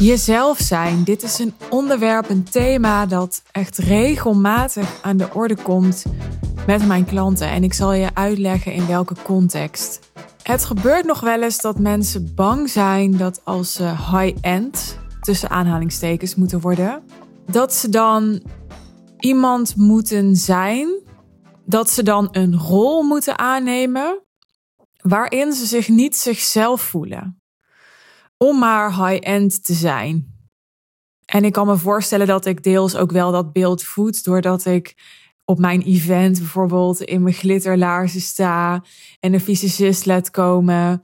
Jezelf zijn. Dit is een onderwerp, een thema dat echt regelmatig aan de orde komt met mijn klanten. En ik zal je uitleggen in welke context. Het gebeurt nog wel eens dat mensen bang zijn dat als ze high-end, tussen aanhalingstekens, moeten worden, dat ze dan iemand moeten zijn, dat ze dan een rol moeten aannemen waarin ze zich niet zichzelf voelen om maar high-end te zijn. En ik kan me voorstellen dat ik deels ook wel dat beeld voed, doordat ik op mijn event bijvoorbeeld in mijn glitterlaarzen sta en een fysicist laat komen.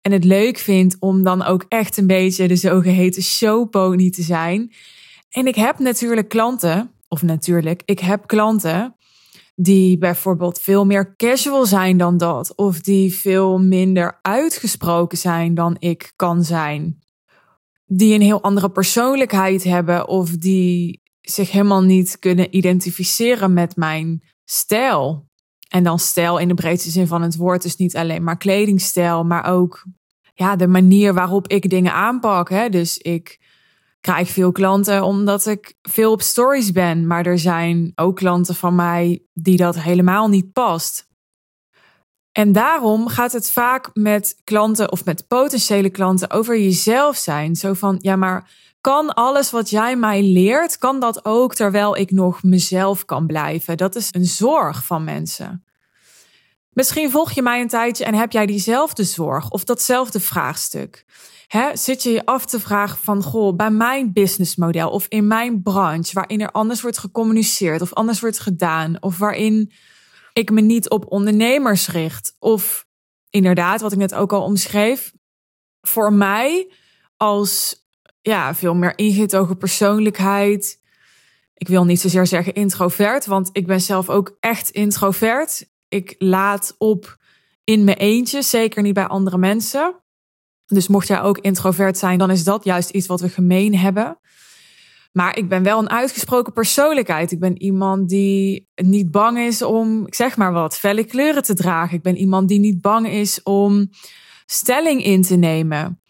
En het leuk vind om dan ook echt een beetje de zogeheten showpony te zijn. En ik heb natuurlijk klanten, of natuurlijk, ik heb klanten die bijvoorbeeld veel meer casual zijn dan dat, of die veel minder uitgesproken zijn dan ik kan zijn, die een heel andere persoonlijkheid hebben of die zich helemaal niet kunnen identificeren met mijn stijl. En dan stijl in de breedste zin van het woord, dus niet alleen maar kledingstijl, maar ook ja, de manier waarop ik dingen aanpak. Hè? Dus ik krijg veel klanten omdat ik veel op stories ben. Maar er zijn ook klanten van mij die dat helemaal niet past. En daarom gaat het vaak met klanten of met potentiële klanten over jezelf zijn. Zo van, ja, maar kan alles wat jij mij leert, kan dat ook terwijl ik nog mezelf kan blijven? Dat is een zorg van mensen. Misschien volg je mij een tijdje en heb jij diezelfde zorg of datzelfde vraagstuk. Zit je je af te vragen van, goh, bij mijn businessmodel of in mijn branche, waarin er anders wordt gecommuniceerd of anders wordt gedaan, of waarin ik me niet op ondernemers richt, of inderdaad, wat ik net ook al omschreef, voor mij als ja, veel meer ingetogen persoonlijkheid. Ik wil niet zozeer zeggen introvert, want ik ben zelf ook echt introvert. Ik laat op in mijn eentje, zeker niet bij andere mensen. Dus mocht jij ook introvert zijn, dan is dat juist iets wat we gemeen hebben. Maar ik ben wel een uitgesproken persoonlijkheid. Ik ben iemand die niet bang is om, zeg maar wat, felle kleuren te dragen. Ik ben iemand die niet bang is om stelling in te nemen.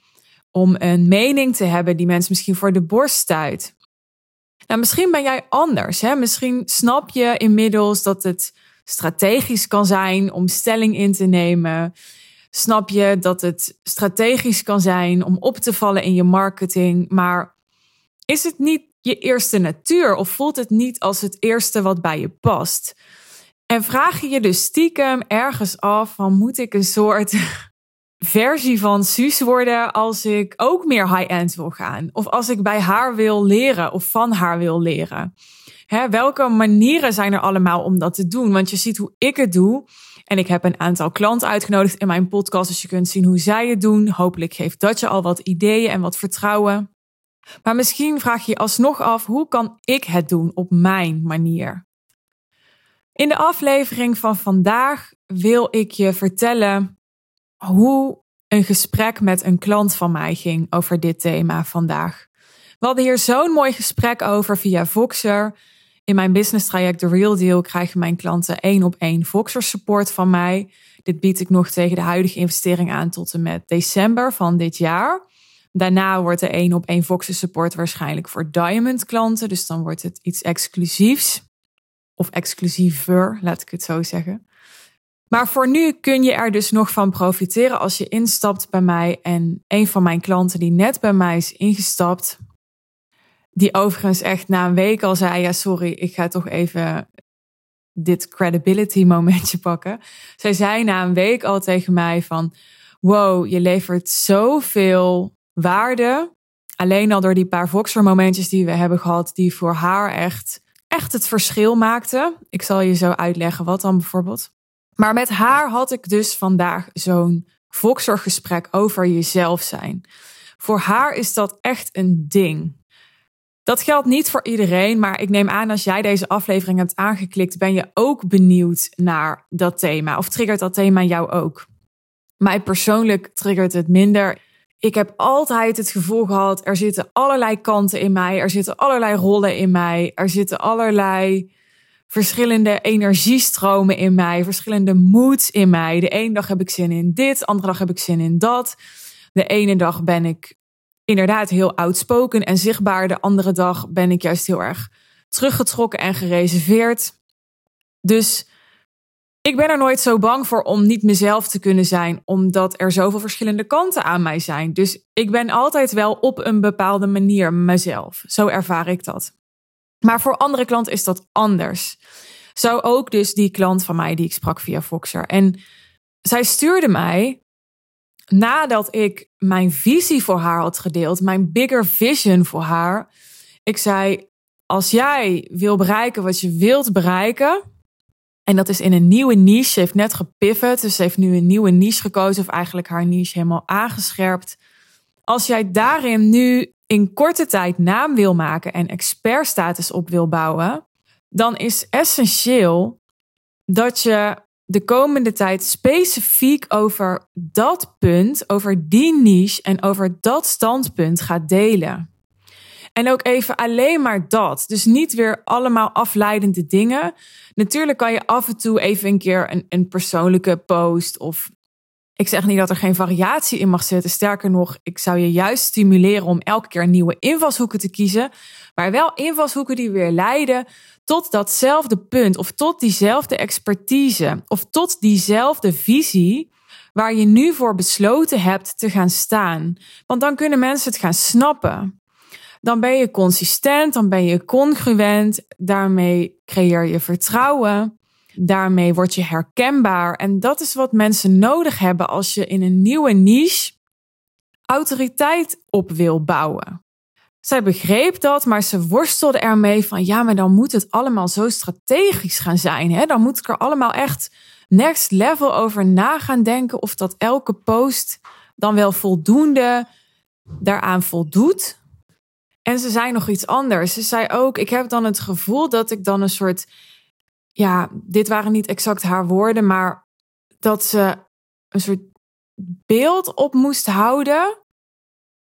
Om een mening te hebben die mensen misschien voor de borst stuit. Nou, misschien ben jij anders. Hè? Misschien snap je inmiddels dat het strategisch kan zijn om stelling in te nemen snap je dat het strategisch kan zijn om op te vallen in je marketing. Maar is het niet je eerste natuur of voelt het niet als het eerste wat bij je past? En vraag je je dus stiekem ergens af van moet ik een soort versie van Suus worden als ik ook meer high-end wil gaan? Of als ik bij haar wil leren of van haar wil leren? Hè, welke manieren zijn er allemaal om dat te doen? Want je ziet hoe ik het doe. En ik heb een aantal klanten uitgenodigd in mijn podcast, dus je kunt zien hoe zij het doen. Hopelijk geeft dat je al wat ideeën en wat vertrouwen. Maar misschien vraag je je alsnog af, hoe kan ik het doen op mijn manier? In de aflevering van vandaag wil ik je vertellen hoe een gesprek met een klant van mij ging over dit thema vandaag. We hadden hier zo'n mooi gesprek over via Voxer. In mijn business traject The Real Deal krijgen mijn klanten één op één Voxer support van mij. Dit bied ik nog tegen de huidige investering aan tot en met december van dit jaar. Daarna wordt de één op één Voxer support waarschijnlijk voor Diamond klanten. Dus dan wordt het iets exclusiefs. Of exclusiever, laat ik het zo zeggen. Maar voor nu kun je er dus nog van profiteren als je instapt bij mij. En een van mijn klanten die net bij mij is ingestapt, die overigens echt na een week al zei: Ja, sorry, ik ga toch even dit credibility momentje pakken. Zij zei na een week al tegen mij: van, Wow, je levert zoveel waarde. Alleen al door die paar Voxer momentjes die we hebben gehad, die voor haar echt, echt het verschil maakten. Ik zal je zo uitleggen wat dan bijvoorbeeld. Maar met haar had ik dus vandaag zo'n Voxer gesprek over jezelf zijn. Voor haar is dat echt een ding. Dat geldt niet voor iedereen, maar ik neem aan als jij deze aflevering hebt aangeklikt, ben je ook benieuwd naar dat thema of triggert dat thema jou ook? Mij persoonlijk triggert het minder. Ik heb altijd het gevoel gehad, er zitten allerlei kanten in mij, er zitten allerlei rollen in mij, er zitten allerlei verschillende energiestromen in mij, verschillende moods in mij. De ene dag heb ik zin in dit, de andere dag heb ik zin in dat. De ene dag ben ik inderdaad heel outspoken en zichtbaar. De andere dag ben ik juist heel erg teruggetrokken en gereserveerd. Dus ik ben er nooit zo bang voor om niet mezelf te kunnen zijn, omdat er zoveel verschillende kanten aan mij zijn. Dus ik ben altijd wel op een bepaalde manier mezelf. Zo ervaar ik dat. Maar voor andere klanten is dat anders. Zo ook dus die klant van mij die ik sprak via Voxer. En zij stuurde mij nadat ik mijn visie voor haar had gedeeld, mijn bigger vision voor haar. Ik zei: Als jij wil bereiken wat je wilt bereiken, en dat is in een nieuwe niche. Ze heeft net gepivot, dus ze heeft nu een nieuwe niche gekozen, of eigenlijk haar niche helemaal aangescherpt. Als jij daarin nu in korte tijd naam wil maken en expertstatus op wil bouwen, dan is essentieel dat je de komende tijd specifiek over dat punt, over die niche en over dat standpunt gaat delen. En ook even alleen maar dat. Dus niet weer allemaal afleidende dingen. Natuurlijk kan je af en toe even een keer een, een persoonlijke post of ik zeg niet dat er geen variatie in mag zitten. Sterker nog, ik zou je juist stimuleren om elke keer nieuwe invalshoeken te kiezen. Maar wel invalshoeken die weer leiden tot datzelfde punt of tot diezelfde expertise of tot diezelfde visie waar je nu voor besloten hebt te gaan staan. Want dan kunnen mensen het gaan snappen. Dan ben je consistent, dan ben je congruent, daarmee creëer je vertrouwen. Daarmee word je herkenbaar. En dat is wat mensen nodig hebben als je in een nieuwe niche autoriteit op wil bouwen. Zij begreep dat, maar ze worstelde ermee van ja, maar dan moet het allemaal zo strategisch gaan zijn. Hè? Dan moet ik er allemaal echt next level over na gaan denken of dat elke post dan wel voldoende daaraan voldoet. En ze zei nog iets anders. Ze zei ook: Ik heb dan het gevoel dat ik dan een soort. Ja, dit waren niet exact haar woorden, maar dat ze een soort beeld op moest houden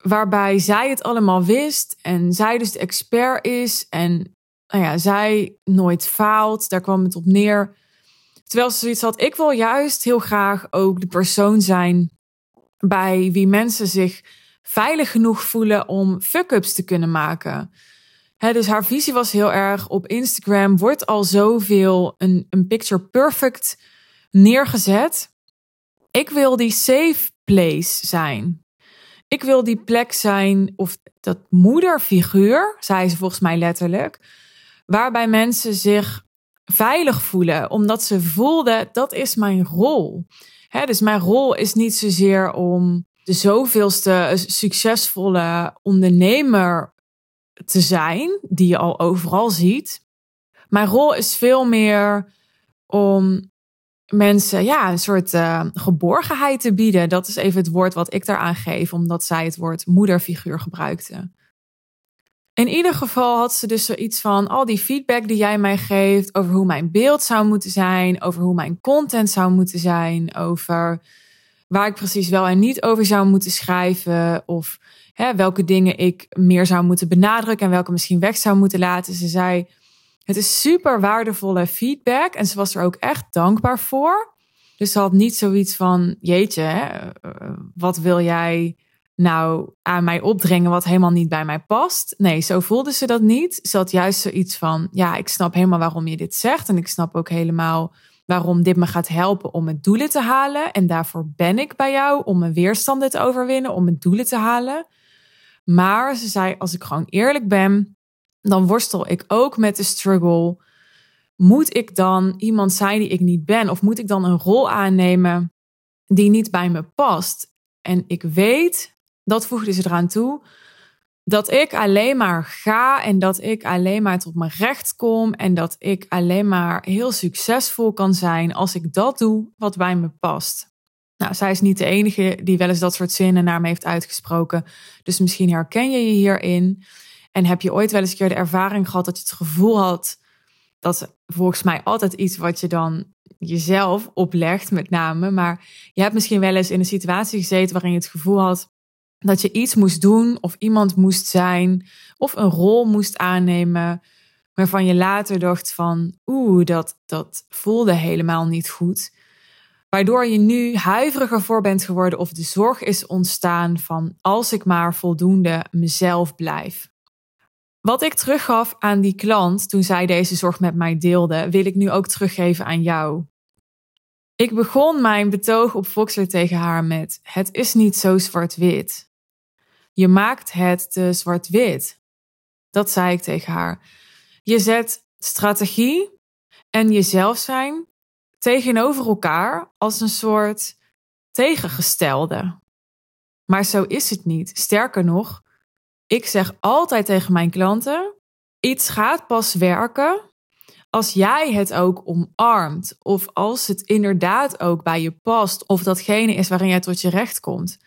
waarbij zij het allemaal wist en zij dus de expert is en nou ja, zij nooit faalt. Daar kwam het op neer. Terwijl ze zoiets had, ik wil juist heel graag ook de persoon zijn bij wie mensen zich veilig genoeg voelen om fuck-ups te kunnen maken. dus haar visie was heel erg op Instagram wordt al zoveel een, een picture perfect neergezet. Ik wil die safe place zijn. Ik wil die plek zijn, of dat moederfiguur, zei ze volgens mij letterlijk, waarbij mensen zich veilig voelen, omdat ze voelden dat is mijn rol. Dus mijn rol is niet zozeer om de zoveelste succesvolle ondernemer te zijn, die je al overal ziet. Mijn rol is veel meer om mensen ja, een soort uh, geborgenheid te bieden. Dat is even het woord wat ik daaraan geef, omdat zij het woord moederfiguur gebruikte. In ieder geval had ze dus zoiets van al die feedback die jij mij geeft over hoe mijn beeld zou moeten zijn, over hoe mijn content zou moeten zijn, over waar ik precies wel en niet over zou moeten schrijven of hè, welke dingen ik meer zou moeten benadrukken en welke misschien weg zou moeten laten. Ze zei het is super waardevolle feedback en ze was er ook echt dankbaar voor. Dus ze had niet zoiets van: Jeetje, hè, eh, wat wil jij nou aan mij opdringen wat helemaal niet bij mij past? Nee, zo voelde ze dat niet. Ze had juist zoiets van: Ja, ik snap helemaal waarom je dit zegt. En ik snap ook helemaal waarom dit me gaat helpen om mijn doelen te halen. En daarvoor ben ik bij jou om mijn weerstanden te overwinnen, om mijn doelen te halen. Maar ze zei: Als ik gewoon eerlijk ben dan worstel ik ook met de struggle. Moet ik dan iemand zijn die ik niet ben? Of moet ik dan een rol aannemen die niet bij me past? En ik weet, dat voegde ze eraan toe, dat ik alleen maar ga en dat ik alleen maar tot mijn recht kom en dat ik alleen maar heel succesvol kan zijn als ik dat doe wat bij me past. Nou, zij is niet de enige die wel eens dat soort zinnen naar me heeft uitgesproken. Dus misschien herken je je hierin. En heb je ooit wel eens een keer de ervaring gehad dat je het gevoel had dat volgens mij altijd iets wat je dan jezelf oplegt, met name. Maar je hebt misschien wel eens in een situatie gezeten waarin je het gevoel had dat je iets moest doen of iemand moest zijn of een rol moest aannemen waarvan je later dacht van oeh, dat, dat voelde helemaal niet goed. Waardoor je nu huiveriger voor bent geworden of de zorg is ontstaan van als ik maar voldoende mezelf blijf. Wat ik teruggaf aan die klant toen zij deze zorg met mij deelde, wil ik nu ook teruggeven aan jou. Ik begon mijn betoog op Voxer tegen haar met: Het is niet zo zwart-wit. Je maakt het te zwart-wit. Dat zei ik tegen haar. Je zet strategie en jezelf zijn tegenover elkaar als een soort tegengestelde. Maar zo is het niet. Sterker nog, ik zeg altijd tegen mijn klanten: iets gaat pas werken als jij het ook omarmt. Of als het inderdaad ook bij je past. Of datgene is waarin jij tot je recht komt.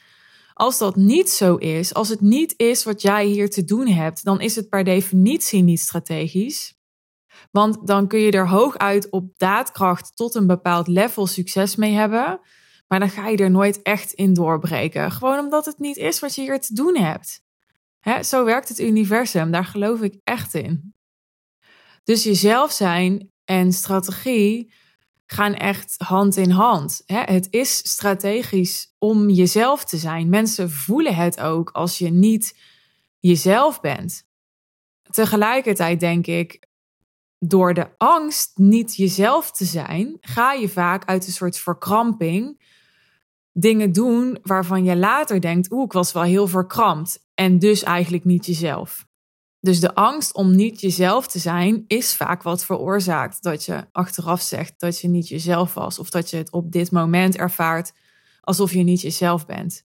Als dat niet zo is, als het niet is wat jij hier te doen hebt, dan is het per definitie niet strategisch. Want dan kun je er hooguit op daadkracht tot een bepaald level succes mee hebben. Maar dan ga je er nooit echt in doorbreken. Gewoon omdat het niet is wat je hier te doen hebt. Zo werkt het universum, daar geloof ik echt in. Dus jezelf zijn en strategie gaan echt hand in hand. Het is strategisch om jezelf te zijn. Mensen voelen het ook als je niet jezelf bent. Tegelijkertijd denk ik, door de angst niet jezelf te zijn, ga je vaak uit een soort verkramping dingen doen waarvan je later denkt: oeh, ik was wel heel verkrampt. En dus eigenlijk niet jezelf. Dus de angst om niet jezelf te zijn is vaak wat veroorzaakt dat je achteraf zegt dat je niet jezelf was of dat je het op dit moment ervaart alsof je niet jezelf bent.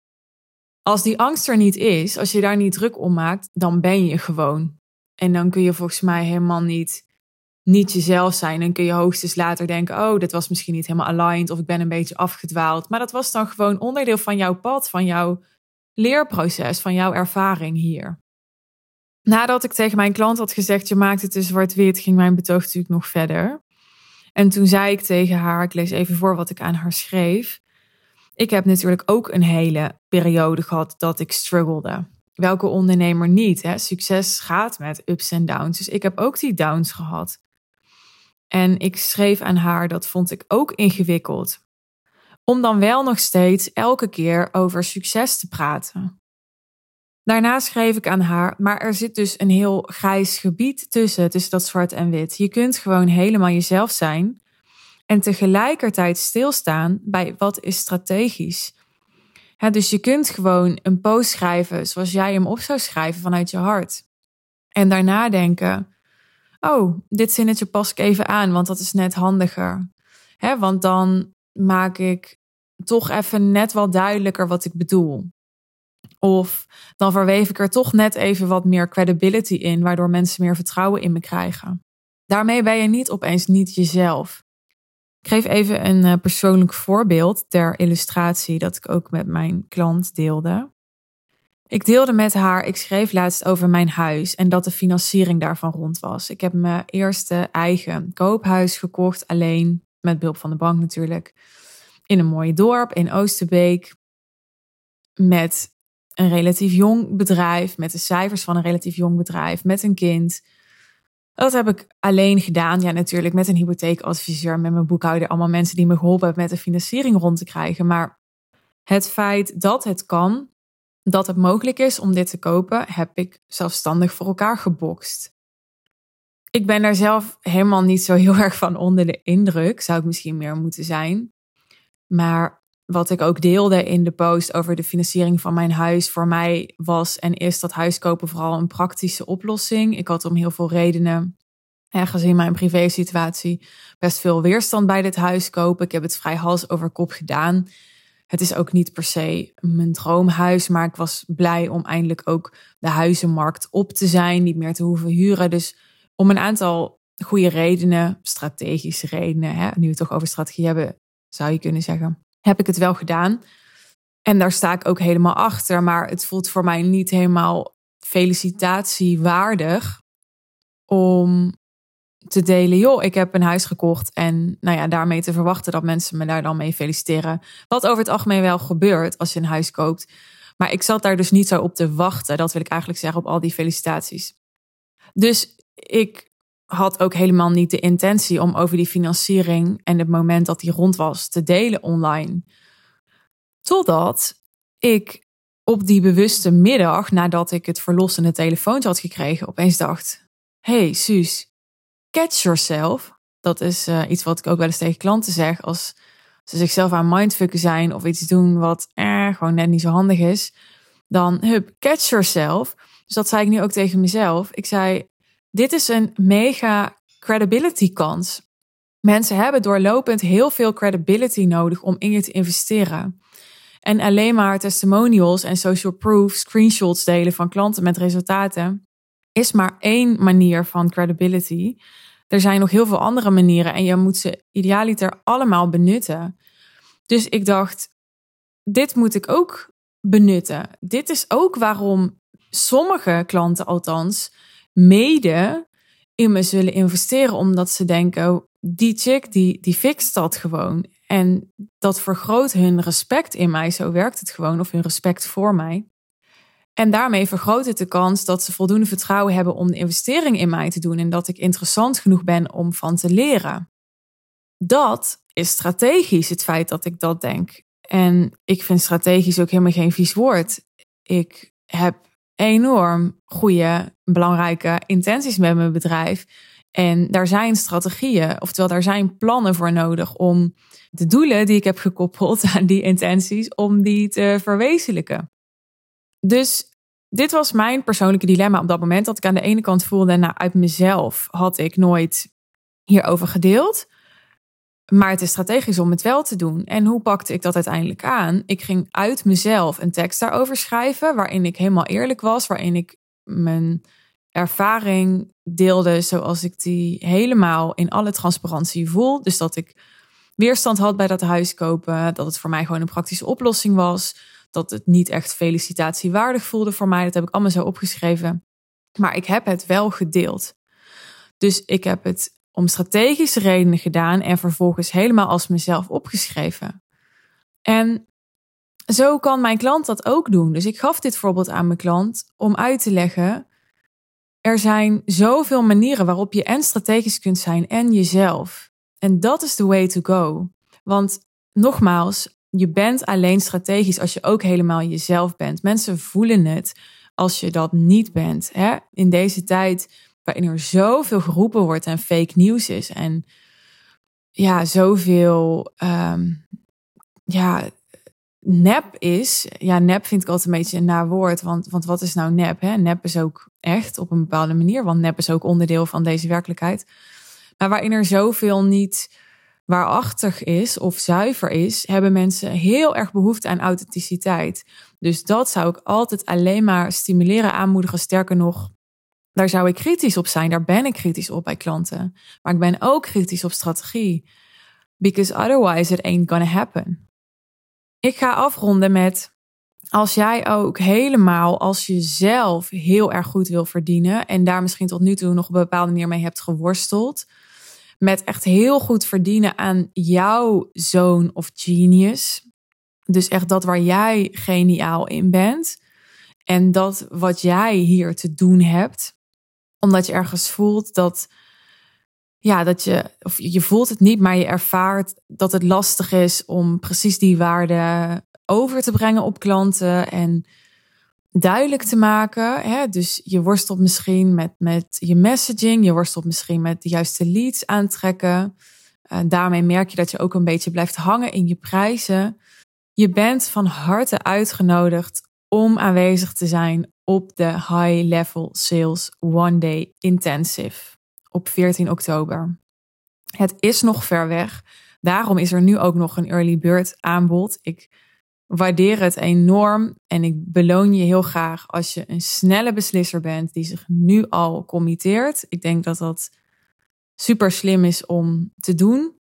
Als die angst er niet is, als je daar niet druk om maakt, dan ben je gewoon. En dan kun je volgens mij helemaal niet niet jezelf zijn. Dan kun je hoogstens later denken: oh, dit was misschien niet helemaal aligned of ik ben een beetje afgedwaald. Maar dat was dan gewoon onderdeel van jouw pad, van jouw leerproces, van jouw ervaring hier. Nadat ik tegen mijn klant had gezegd: je maakt het te zwart-wit, ging mijn betoog natuurlijk nog verder. En toen zei ik tegen haar: ik lees even voor wat ik aan haar schreef. Ik heb natuurlijk ook een hele periode gehad dat ik struggelde. Welke ondernemer niet? Hè? Succes gaat met ups en downs. Dus ik heb ook die downs gehad. En ik schreef aan haar, dat vond ik ook ingewikkeld. Om dan wel nog steeds elke keer over succes te praten. Daarna schreef ik aan haar, maar er zit dus een heel grijs gebied tussen, tussen dat zwart en wit. Je kunt gewoon helemaal jezelf zijn en tegelijkertijd stilstaan bij wat is strategisch. dus je kunt gewoon een post schrijven zoals jij hem op zou schrijven vanuit je hart. En daarna denken, oh, dit zinnetje pas ik even aan, want dat is net handiger. Want dan maak ik toch even net wat duidelijker wat ik bedoel. Of dan verweef ik er toch net even wat meer credibility in, waardoor mensen meer vertrouwen in me krijgen. Daarmee ben je niet opeens niet jezelf. Ik geef even een eh, persoonlijk voorbeeld ter illustratie dat ik ook met mijn klant deelde. Ik deelde met haar, ik schreef laatst over mijn huis en dat de financiering daarvan rond was. Ik heb mijn eerste eigen koophuis gekocht, alleen met behulp van de bank natuurlijk. In een mooi dorp in Oosterbeek. Met een relatief jong bedrijf, met de cijfers van een relatief jong bedrijf, met een kind. Dat heb ik alleen gedaan. Ja, natuurlijk met een hypotheekadviseur, met mijn boekhouder. Allemaal mensen die me geholpen hebben met de financiering rond te krijgen. Maar het feit dat het kan, dat het mogelijk is om dit te kopen, heb ik zelfstandig voor elkaar gebokst. Ik ben daar zelf helemaal niet zo heel erg van onder de indruk. Zou ik misschien meer moeten zijn. Maar wat ik ook deelde in de post over de financiering van mijn huis, voor mij was en is dat huiskopen vooral een praktische oplossing. Ik had om heel veel redenen, gezien mijn privé situatie, best veel weerstand bij dit huis kopen. Ik heb het vrij hals over kop gedaan. Het is ook niet per se mijn droomhuis, maar ik was blij om eindelijk ook de huizenmarkt op te zijn, niet meer te hoeven huren. Dus om een aantal goede redenen, strategische redenen, hè, nu we het toch over strategie hebben, zou je kunnen zeggen, heb ik het wel gedaan. En daar sta ik ook helemaal achter, maar het voelt voor mij niet helemaal felicitatiewaardig om te delen, joh, ik heb een huis gekocht en nou ja, daarmee te verwachten dat mensen me daar dan mee feliciteren. Wat over het algemeen wel gebeurt als je een huis koopt. Maar ik zat daar dus niet zo op te wachten, dat wil ik eigenlijk zeggen, op al die felicitaties. Dus ik had ook helemaal niet de intentie om over die financiering en het moment dat die rond was te delen online. Totdat ik op die bewuste middag, nadat ik het verlossende telefoontje had gekregen, opeens dacht: Hey Suus, catch yourself. Dat is uh, iets wat ik ook wel eens tegen klanten zeg als ze zichzelf aan mindfucken zijn of iets doen wat eh, gewoon net niet zo handig is. Dan hup, catch yourself. Dus dat zei ik nu ook tegen mezelf. Ik zei: Dit is een mega credibility kans. Mensen hebben doorlopend heel veel credibility nodig om in je te investeren. En alleen maar testimonials en social proof, screenshots delen van klanten met resultaten, is maar één manier van credibility. Er zijn nog heel veel andere manieren en je moet ze idealiter allemaal benutten. Dus ik dacht, dit moet ik ook benutten. Dit is ook waarom sommige klanten althans mede in me zullen investeren, omdat ze denken, die chick die, die fixt dat gewoon. En dat vergroot hun respect in mij, zo werkt het gewoon, of hun respect voor mij. En daarmee vergroot het de kans dat ze voldoende vertrouwen hebben om de investering in mij te doen en dat ik interessant genoeg ben om van te leren. Dat is strategisch, het feit dat ik dat denk. En ik vind strategisch ook helemaal geen vies woord. Ik heb enorm goede, belangrijke intenties met mijn bedrijf. En daar zijn strategieën, oftewel daar zijn plannen voor nodig om de doelen die ik heb gekoppeld aan die intenties, om die te verwezenlijken. Dus dit was mijn persoonlijke dilemma op dat moment. Dat ik aan de ene kant voelde, nou uit mezelf had ik nooit hierover gedeeld. Maar het is strategisch om het wel te doen. En hoe pakte ik dat uiteindelijk aan? Ik ging uit mezelf een tekst daarover schrijven, waarin ik helemaal eerlijk was, waarin ik mijn ervaring deelde zoals ik die helemaal in alle transparantie voel. Dus dat ik weerstand had bij dat huis kopen, dat het voor mij gewoon een praktische oplossing was, dat het niet echt felicitatiewaardig voelde voor mij. Dat heb ik allemaal zo opgeschreven. Maar ik heb het wel gedeeld. Dus ik heb het om strategische redenen gedaan en vervolgens helemaal als mezelf opgeschreven. En zo kan mijn klant dat ook doen. Dus ik gaf dit voorbeeld aan mijn klant om uit te leggen. Er zijn zoveel manieren waarop je en strategisch kunt zijn en jezelf. En dat is the way to go. Want nogmaals, je bent alleen strategisch als je ook helemaal jezelf bent. Mensen voelen het als je dat niet bent. Hè? In deze tijd waarin er zoveel geroepen wordt en fake nieuws is. En ja, zoveel um, ja, nep is. Ja, nep vind ik altijd een beetje een naar woord. Want, want wat is nou nep? Hè? Nep is ook echt op een bepaalde manier. Want nep is ook onderdeel van deze werkelijkheid. Maar waarin er zoveel niet waarachtig is of zuiver is, hebben mensen heel erg behoefte aan authenticiteit. Dus dat zou ik altijd alleen maar stimuleren, aanmoedigen. Sterker nog, daar zou ik kritisch op zijn. Daar ben ik kritisch op bij klanten. Maar ik ben ook kritisch op strategie. Because otherwise it ain't gonna happen. Ik ga afronden met als jij ook helemaal als jezelf heel erg goed wil verdienen en daar misschien tot nu toe nog op een bepaalde manier mee hebt geworsteld, met echt heel goed verdienen aan jouw zoon of genius. Dus echt dat waar jij geniaal in bent en dat wat jij hier te doen hebt, omdat je ergens voelt dat, ja, dat je, of je voelt het niet, maar je ervaart dat het lastig is om precies die waarde over te brengen op klanten en duidelijk te maken. Hè? Dus je worstelt misschien met, met je messaging, je worstelt misschien met de juiste leads aantrekken. Uh, daarmee merk je dat je ook een beetje blijft hangen in je prijzen. Je bent van harte uitgenodigd om aanwezig te zijn op de High Level Sales One Day Intensive op 14 oktober. Het is nog ver weg. Daarom is er nu ook nog een early bird aanbod. Ik waardeer het enorm en ik beloon je heel graag als je een snelle beslisser bent die zich nu al committeert. Ik denk dat dat super slim is om te doen.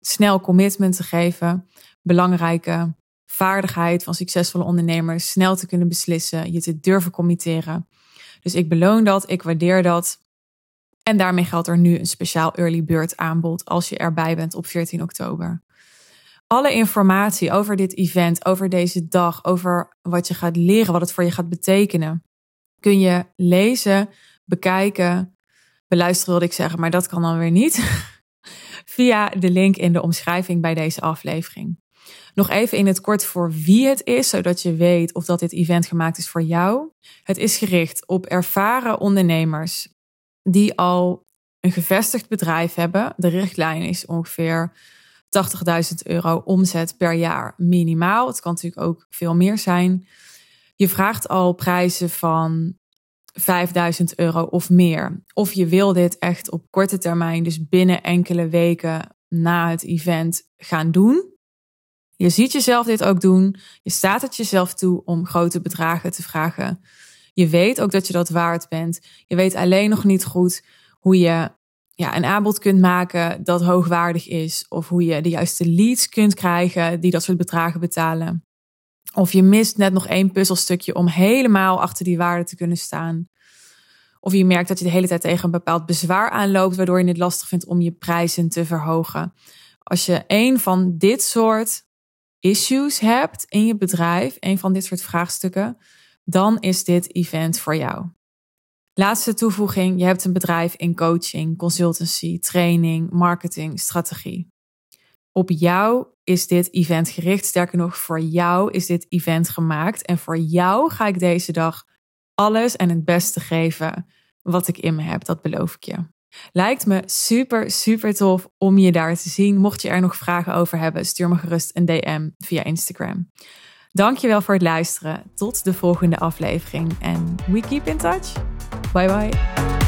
Snel commitment te geven. Belangrijke vaardigheid van succesvolle ondernemers. Snel te kunnen beslissen, je te durven committeren. Dus ik beloon dat, ik waardeer dat. En daarmee geldt er nu een speciaal early bird aanbod als je erbij bent op 14 oktober. Alle informatie over dit event, over deze dag, over wat je gaat leren, wat het voor je gaat betekenen, kun je lezen, bekijken beluisteren, wilde ik zeggen, maar dat kan dan weer niet. Via de link in de omschrijving bij deze aflevering. Nog even in het kort voor wie het is, zodat je weet of dat dit event gemaakt is voor jou. Het is gericht op ervaren ondernemers die al een gevestigd bedrijf hebben. De richtlijn is ongeveer 80.000 euro omzet per jaar minimaal. Het kan natuurlijk ook veel meer zijn. Je vraagt al prijzen van 5000 euro of meer. Of je wil dit echt op korte termijn, dus binnen enkele weken na het event gaan doen. Je ziet jezelf dit ook doen. Je staat het jezelf toe om grote bedragen te vragen. Je weet ook dat je dat waard bent. Je weet alleen nog niet goed hoe je ja, een aanbod kunt maken dat hoogwaardig is. Of hoe je de juiste leads kunt krijgen die dat soort bedragen betalen. Of je mist net nog één puzzelstukje om helemaal achter die waarde te kunnen staan. Of je merkt dat je de hele tijd tegen een bepaald bezwaar aanloopt, waardoor je het lastig vindt om je prijzen te verhogen. Als je een van dit soort issues hebt in je bedrijf, een van dit soort vraagstukken, dan is dit event voor jou. Laatste toevoeging: je hebt een bedrijf in coaching, consultancy, training, marketing, strategie. Op jou is dit event gericht. Sterker nog, voor jou is dit event gemaakt. En voor jou ga ik deze dag alles en het beste geven wat ik in me heb. Dat beloof ik je. Lijkt me super, super tof om je daar te zien. Mocht je er nog vragen over hebben, stuur me gerust een DM via Instagram. Dankjewel voor het luisteren. Tot de volgende aflevering en we keep in touch. Bye bye.